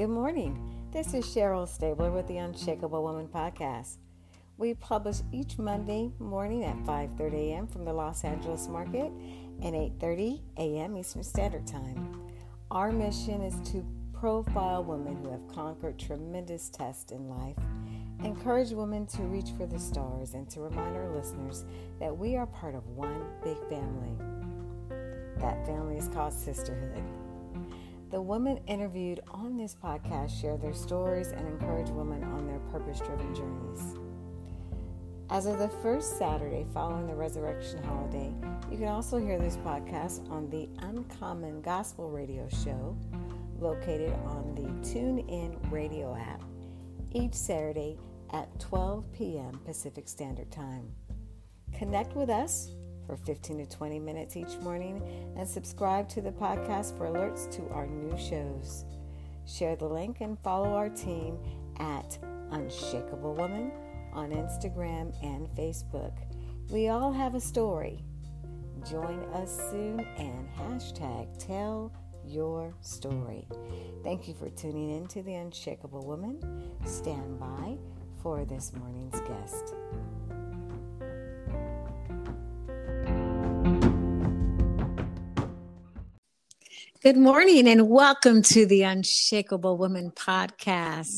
Good morning. This is Cheryl Stabler with the Unshakable Woman podcast. We publish each Monday morning at 5:30 a.m. from the Los Angeles market and 8:30 a.m. Eastern Standard Time. Our mission is to profile women who have conquered tremendous tests in life, encourage women to reach for the stars, and to remind our listeners that we are part of one big family. That family is called sisterhood. The women interviewed on this podcast share their stories and encourage women on their purpose driven journeys. As of the first Saturday following the resurrection holiday, you can also hear this podcast on the Uncommon Gospel Radio Show, located on the TuneIn Radio app, each Saturday at 12 p.m. Pacific Standard Time. Connect with us for 15 to 20 minutes each morning and subscribe to the podcast for alerts to our new shows. Share the link and follow our team at Unshakable Woman on Instagram and Facebook. We all have a story. Join us soon and hashtag tell your story. Thank you for tuning in to the Unshakable Woman. Stand by for this morning's guest. Good morning and welcome to the Unshakable Woman podcast.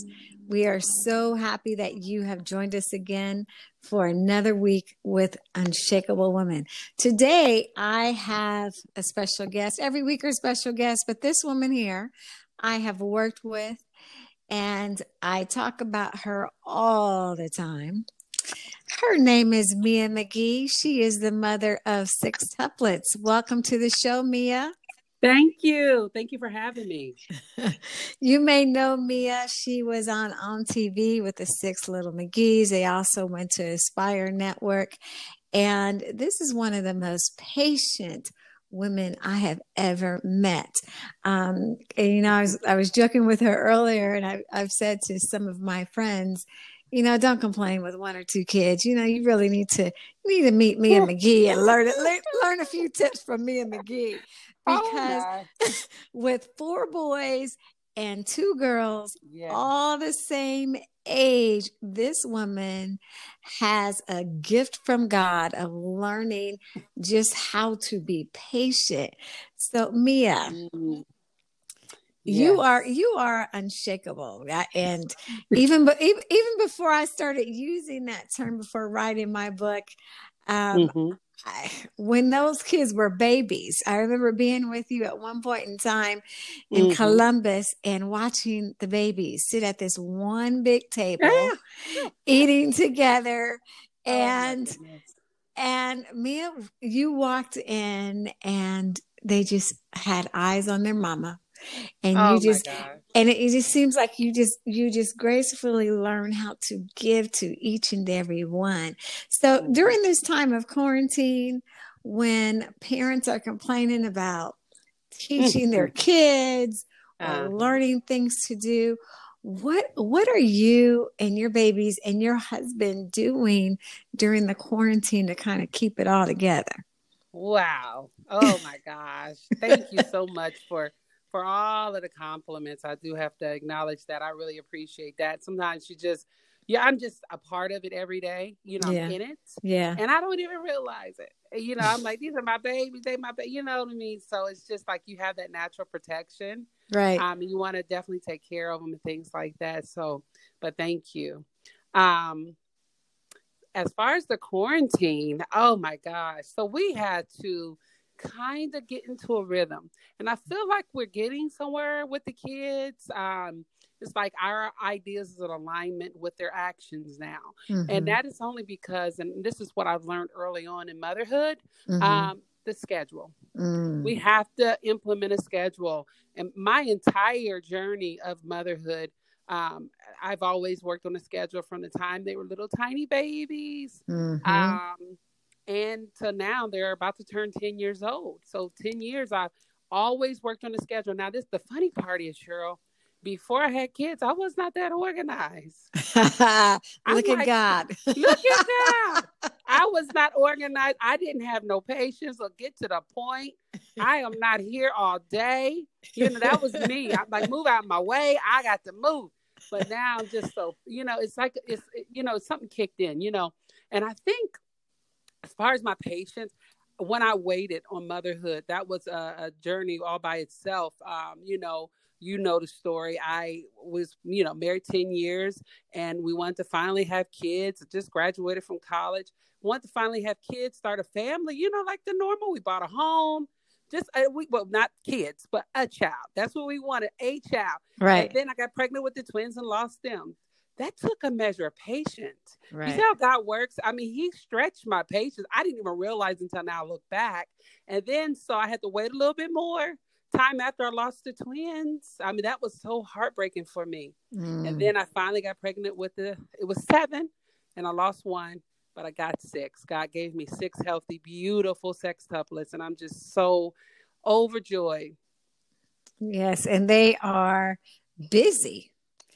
We are so happy that you have joined us again for another week with Unshakable Woman. Today, I have a special guest. Every week, are special guest, but this woman here I have worked with and I talk about her all the time. Her name is Mia McGhee. She is the mother of six tuplets. Welcome to the show, Mia. Thank you. Thank you for having me. you may know Mia. She was on on TV with the Six Little McGhees. They also went to Aspire Network. And this is one of the most patient women I have ever met. Um, and, you know, I was, I was joking with her earlier, and I, I've said to some of my friends, you know, don't complain with one or two kids. You know, you really need to you need to meet Mia McGhee and learn learn, learn a few tips from Mia McGhee Oh, because oh with four boys and two girls, yeah. all the same age, this woman has a gift from God of learning just how to be patient. So, Mia. Mm. Yes. You are you are unshakable, and even but even, even before I started using that term before writing my book, um, mm-hmm. I, when those kids were babies, I remember being with you at one point in time in mm-hmm. Columbus and watching the babies sit at this one big table, eating together, oh, and oh, and Mia, you walked in and they just had eyes on their mama and oh you just and it, it, just seems like you just you just gracefully learn how to give to each and every one so mm-hmm. during this time of quarantine when parents are complaining about teaching their kids or uh-huh. learning things to do what what are you and your babies and your husband doing during the quarantine to kind of keep it all together wow oh my gosh thank you so much for for all of the compliments. I do have to acknowledge that. I really appreciate that. Sometimes you just, yeah, I'm just a part of it every day. You know, yeah. I'm in it. Yeah. And I don't even realize it. You know, I'm like, these are my babies. They my baby. You know what I mean? So it's just like you have that natural protection. Right. Um, you want to definitely take care of them and things like that. So, but thank you. Um, as far as the quarantine, oh my gosh. So we had to kind of get into a rhythm. And I feel like we're getting somewhere with the kids. Um, it's like our ideas is in alignment with their actions now. Mm-hmm. And that is only because, and this is what I've learned early on in motherhood, mm-hmm. um, the schedule. Mm. We have to implement a schedule. And my entire journey of motherhood, um, I've always worked on a schedule from the time they were little tiny babies. Mm-hmm. Um, and to now they're about to turn 10 years old so 10 years i've always worked on the schedule now this the funny part is cheryl before i had kids i was not that organized look at like, god look at god i was not organized i didn't have no patience or get to the point I am not here all day. You know, that was me. I'm like, move out of my way. I got to move. But now I'm just so, you know, it's like, it's, you know, something kicked in, you know. And I think far as my patience, when I waited on motherhood, that was a, a journey all by itself. Um, you know, you know the story. I was, you know, married 10 years and we wanted to finally have kids, just graduated from college, wanted to finally have kids, start a family, you know, like the normal. We bought a home, just a we well, not kids, but a child. That's what we wanted, a child. Right. And then I got pregnant with the twins and lost them. That took a measure of patience. Right. You see how God works? I mean, He stretched my patience. I didn't even realize until now I look back. And then so I had to wait a little bit more time after I lost the twins. I mean, that was so heartbreaking for me. Mm. And then I finally got pregnant with the, it was seven, and I lost one, but I got six. God gave me six healthy, beautiful sex sextuplets, and I'm just so overjoyed. Yes, and they are busy.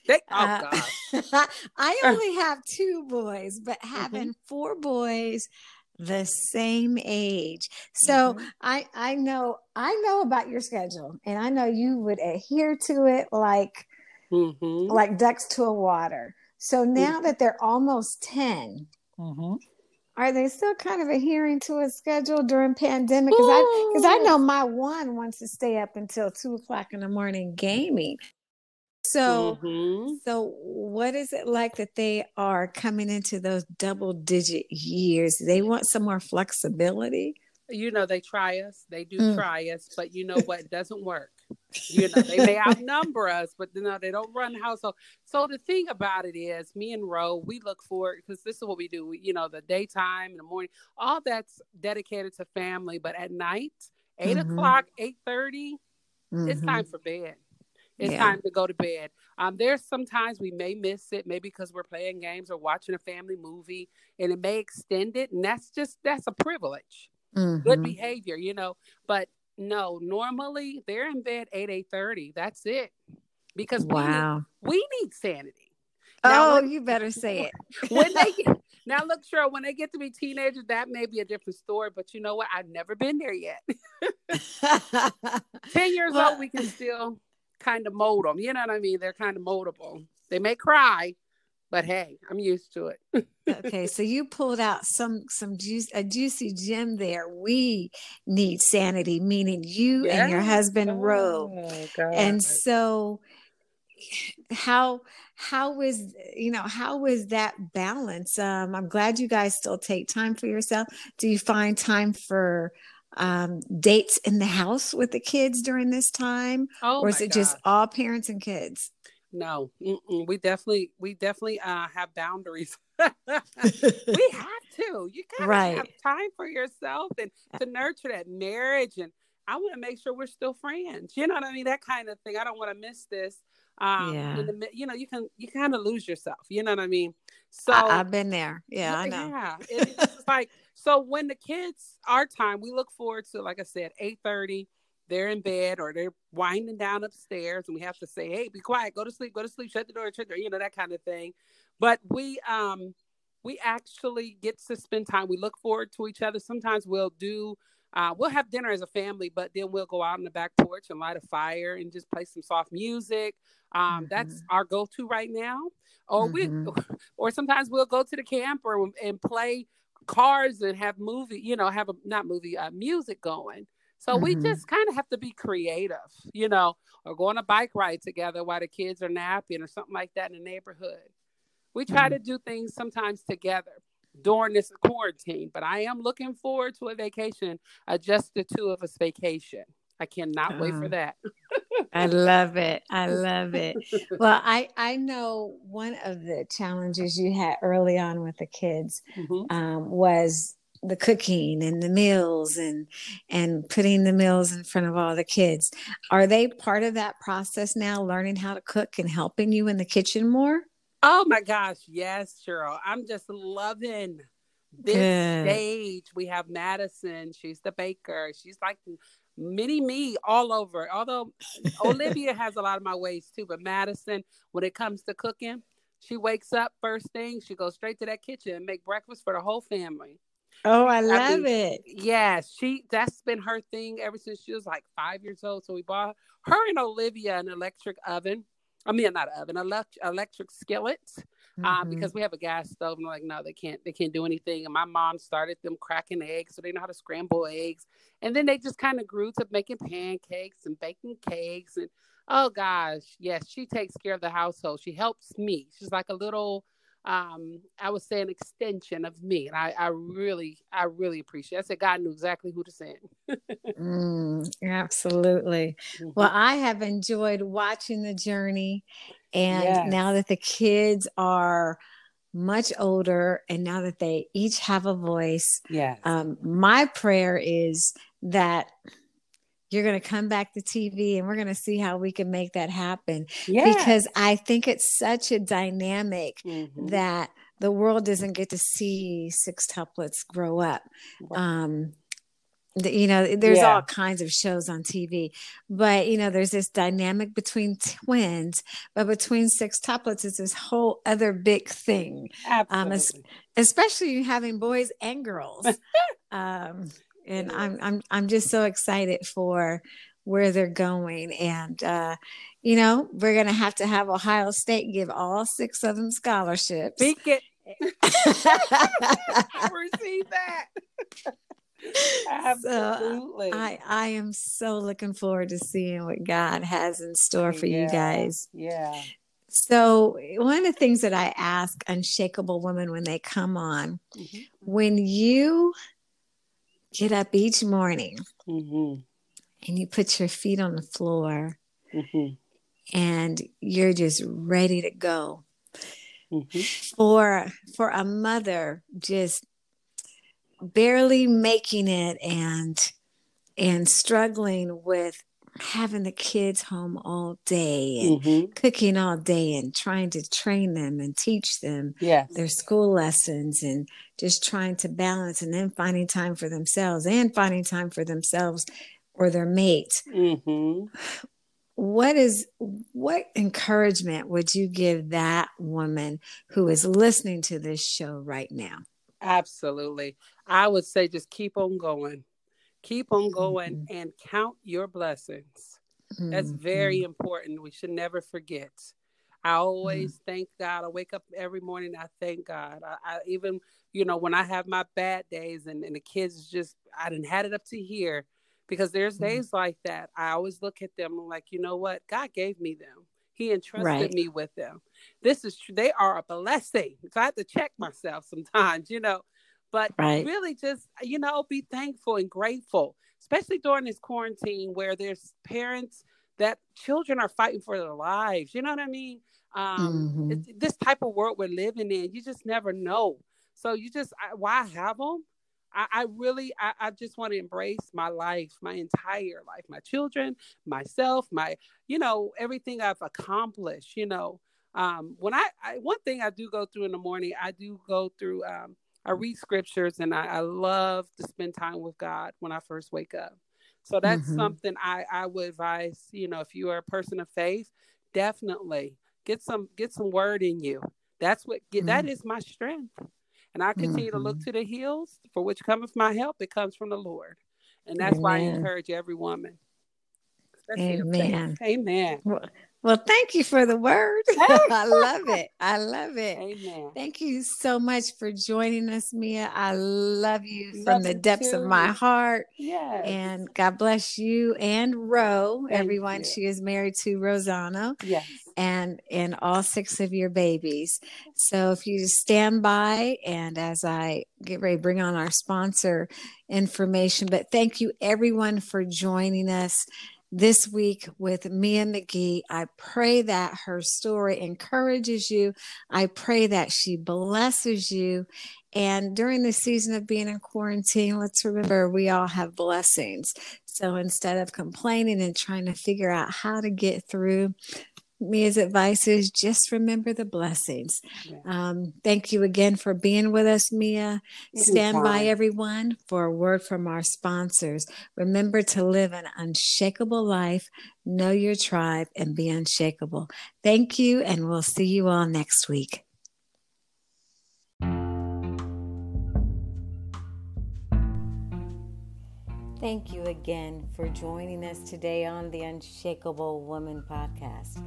They, oh, Uh, God. I only have two boys, but Mm-hmm. having four boys the same age. So Mhm. I I know I know about your schedule and I know you would adhere to it like Mhm. like ducks to a water. So Mm-hmm. now that they're almost 10, Mhm. are they still kind of adhering to a schedule during pandemic? Because I because I know my one wants to stay up until two o'clock in the morning gaming. So Mhm. so what is it like that they are coming into those double digit years? They want some more flexibility. You know, they try us. They do Mm. try us, but you know what? It doesn't work. You know, they may outnumber us, but you know, they don't run the household. So the thing about it is, me and Ro, we look forward because this is what we do. We, you know, the daytime and the morning, all that's dedicated to family. But at night, 8 Mhm. o'clock, eight thirty, it's Mhm. time for bed. It's Yeah. time to go to bed. Um, there's sometimes we may miss it, maybe because we're playing games or watching a family movie, and it may extend it, and that's just that's a privilege good Mhm. behavior, you know. But no, normally they're in bed eight eight thirty. That's it, because we need, Wow. we need sanity. Now, Oh, when- you better say it. When they get, now look, Cheryl, when they get to be teenagers, that may be a different story. But you know what? I've never been there yet. Ten years Well- old, we can still kind of mold them. You know what I mean? They're kind of moldable. They may cry, but hey, I'm used to it. okay, so you pulled out some some juice a juicy gem there. We need sanity, meaning you and your husband Ro. Oh, God. And so how how was you know how was that balance um i'm glad you guys still take time for yourself do you find time for um dates in the house with the kids during this time oh, or is it just all parents and kids No, mm-mm. we definitely we definitely uh, have boundaries. we have to. You gotta Right. have time for yourself and to nurture that marriage. And I want to make sure we're still friends. You know what I mean? That kind of thing. I don't want to miss this. Um, Yeah. the, you know, you can you kind of lose yourself. You know what I mean? So I, i've been there yeah i know yeah, it- it's like so when the kids our time, we look forward to like I said, eight thirty. They're in bed or they're winding down upstairs, and we have to say, "Hey, be quiet, go to sleep, go to sleep, shut the door, shut the door," you know that kind of thing. But we um we actually get to spend time. We look forward to each other. Sometimes we'll do. Uh, we'll have dinner as a family, but then we'll go out on the back porch and light a fire and just play some soft music. Um, That's our go-to right now. Or we, or sometimes we'll go to the camp or, and play cars and have movie, you know, have a not movie, uh, music going. So we Mhm. just kind of have to be creative, you know, or go on a bike ride together while the kids are napping or something like that in the neighborhood. We try Mhm. to do things sometimes together during this quarantine, but I am looking forward to a vacation, uh, just the two of us vacation. I cannot wait for Oh. that. I love it. I love it. Well, I I know one of the challenges you had early on with the kids Mhm. um, was the cooking and the meals and and putting the meals in front of all the kids. Are they part of that process now, learning how to cook and helping you in the kitchen more? Oh my gosh, yes, Cheryl. I'm just loving this Good. stage. We have Madison. She's the baker. She's like mini me all over. Although Olivia has a lot of my ways too, but Madison, when it comes to cooking, she wakes up first thing, she goes straight to that kitchen and make breakfast for the whole family. Oh, I love I mean, it. Yeah, she that's been her thing ever since she was like five years old. So we bought her and Olivia an electric oven. I mean, not oven, electric electric skillet. Uh, mm-hmm. Um, because we have a gas stove, and like, no, they can't, they can't do anything. And my mom started them cracking eggs, so they know how to scramble eggs. And then they just kind of grew to making pancakes and baking cakes. And oh gosh, yes, she takes care of the household. She helps me. She's like a little um, I would say an extension of me. And I, I really, I really appreciate it. I said God knew exactly who to send. mm, absolutely. Mm-hmm. Well, I have enjoyed watching the journey. And yes. now that the kids are much older and now that they each have a voice, yeah. Um, my prayer is that you're going to come back to TV and we're going to see how we can make that happen. Yeah. Because I think it's such a dynamic mm-hmm. that the world doesn't get to see six sextuplets grow up. Um, you know, there's yeah. all kinds of shows on TV, but you know, there's this dynamic between twins, but between six sextuplets is this whole other big thing. Absolutely. Um, especially having boys and girls. um, and I'm I'm I'm just so excited for where they're going and uh, you know we're gonna have to have ohio state give all six of them scholarships speak it receive that Absolutely. So I I am so looking forward to seeing what God has in store for yeah, you guys. Yeah. So one of the things that I ask unshakable women when they come on, mm-hmm. when you get up each morning mm-hmm. and you put your feet on the floor mm-hmm. and you're just ready to go. Mm-hmm. For for a mother just barely making it and and struggling with having the kids home all day and mm-hmm. cooking all day and trying to train them and teach them yes. their school lessons and just trying to balance and then finding time for themselves and finding time for themselves or their mate. Mm-hmm. What is what encouragement would you give that woman who is listening to this show right now? Absolutely. I would say just keep on going keep on going mm-hmm. and count your blessings. Mm-hmm. That's very important. We should never forget. I always mm-hmm. thank God. I wake up every morning. I thank God. I, I, even, you know, when I have my bad days and, and the kids just, I didn't had it up to here because there's mm-hmm. days like that. I always look at them like, you know what? God gave me them. He entrusted right. me with them. This is true. They are a blessing. So I have to check myself sometimes, you know. But right. really just, you know, be thankful and grateful, especially during this quarantine where there's parents that children are fighting for their lives. You know what I mean? Um, mm-hmm. this type of world we're living in, you just never know. So you just, I, why have them? I, I really, I, I, just want to embrace my life, my entire life, my children, myself, my, you know, everything I've accomplished. You know, um, when I, I, one thing I do go through in the morning, I do go through um, I read scriptures and I, I, love to spend time with God when I first wake up. So that's mm-hmm. something I, I would advise, you know, if you are a person of faith, definitely get some get some word in you. That's what get, mm-hmm. that is my strength. And I continue mm-hmm. to look mm-hmm. to the hills for which cometh my help. It comes from the Lord. And that's Amen. why I encourage every woman. Amen. Amen. Well, well, thank you for the word. I love it. I love it. Amen. Thank you so much for joining us, Mia. I love you love from the depths too. of my heart. Yeah. And God bless you and Ro, thank everyone. You. She is married to Rosanna. Yes. And and all six of your babies. So if you stand by and as I get ready bring on our sponsor information, but thank you everyone for joining us this week with Mia McGhee. I pray that her story encourages you. I pray that she blesses you. And during the season of being in quarantine, let's remember we all have blessings. So instead of complaining and trying to figure out how to get through, Mia's advice is just remember the blessings. Yeah. Um, thank you again for being with us, Mia. Stand by, everyone, for a word from our sponsors. Remember to live an unshakable life, know your tribe, and be unshakable. Thank you, and we'll see you all next week. Thank you again for joining us today on the Unshakable Woman podcast.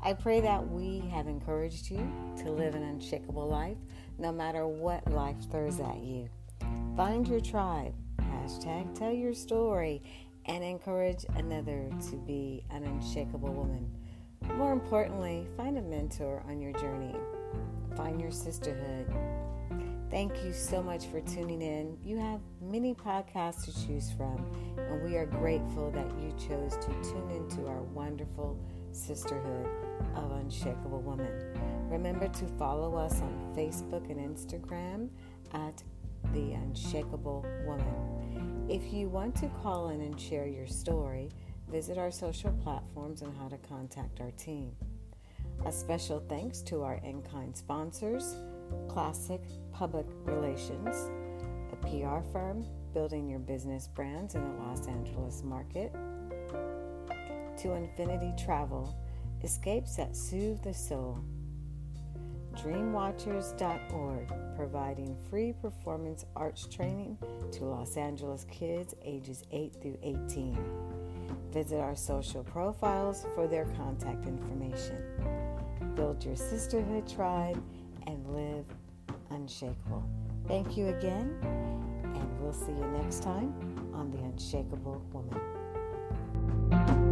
I pray that we have encouraged you to live an unshakable life no matter what life throws at you. Find your tribe, hashtag tell your story, and encourage another to be an unshakable woman. More importantly, find a mentor on your journey. Find your sisterhood. Thank you so much for tuning in. You have many podcasts to choose from, and we are grateful that you chose to tune into our wonderful sisterhood of Unshakable Women. Remember to follow us on Facebook and Instagram at The Unshakable Woman. If you want to call in and share your story, visit our social platforms and how to contact our team. A special thanks to our in kind sponsors Classic Public Relations, a PR firm building your business brands in the Los Angeles market, to Infinity Travel, escapes that soothe the soul. Dreamwatchers.org, providing free performance arts training to Los Angeles kids ages 8 through 18. Visit our social profiles for their contact information. Build your sisterhood tribe live unshakable. Thank you again, and we'll see you next time on The Unshakable Woman.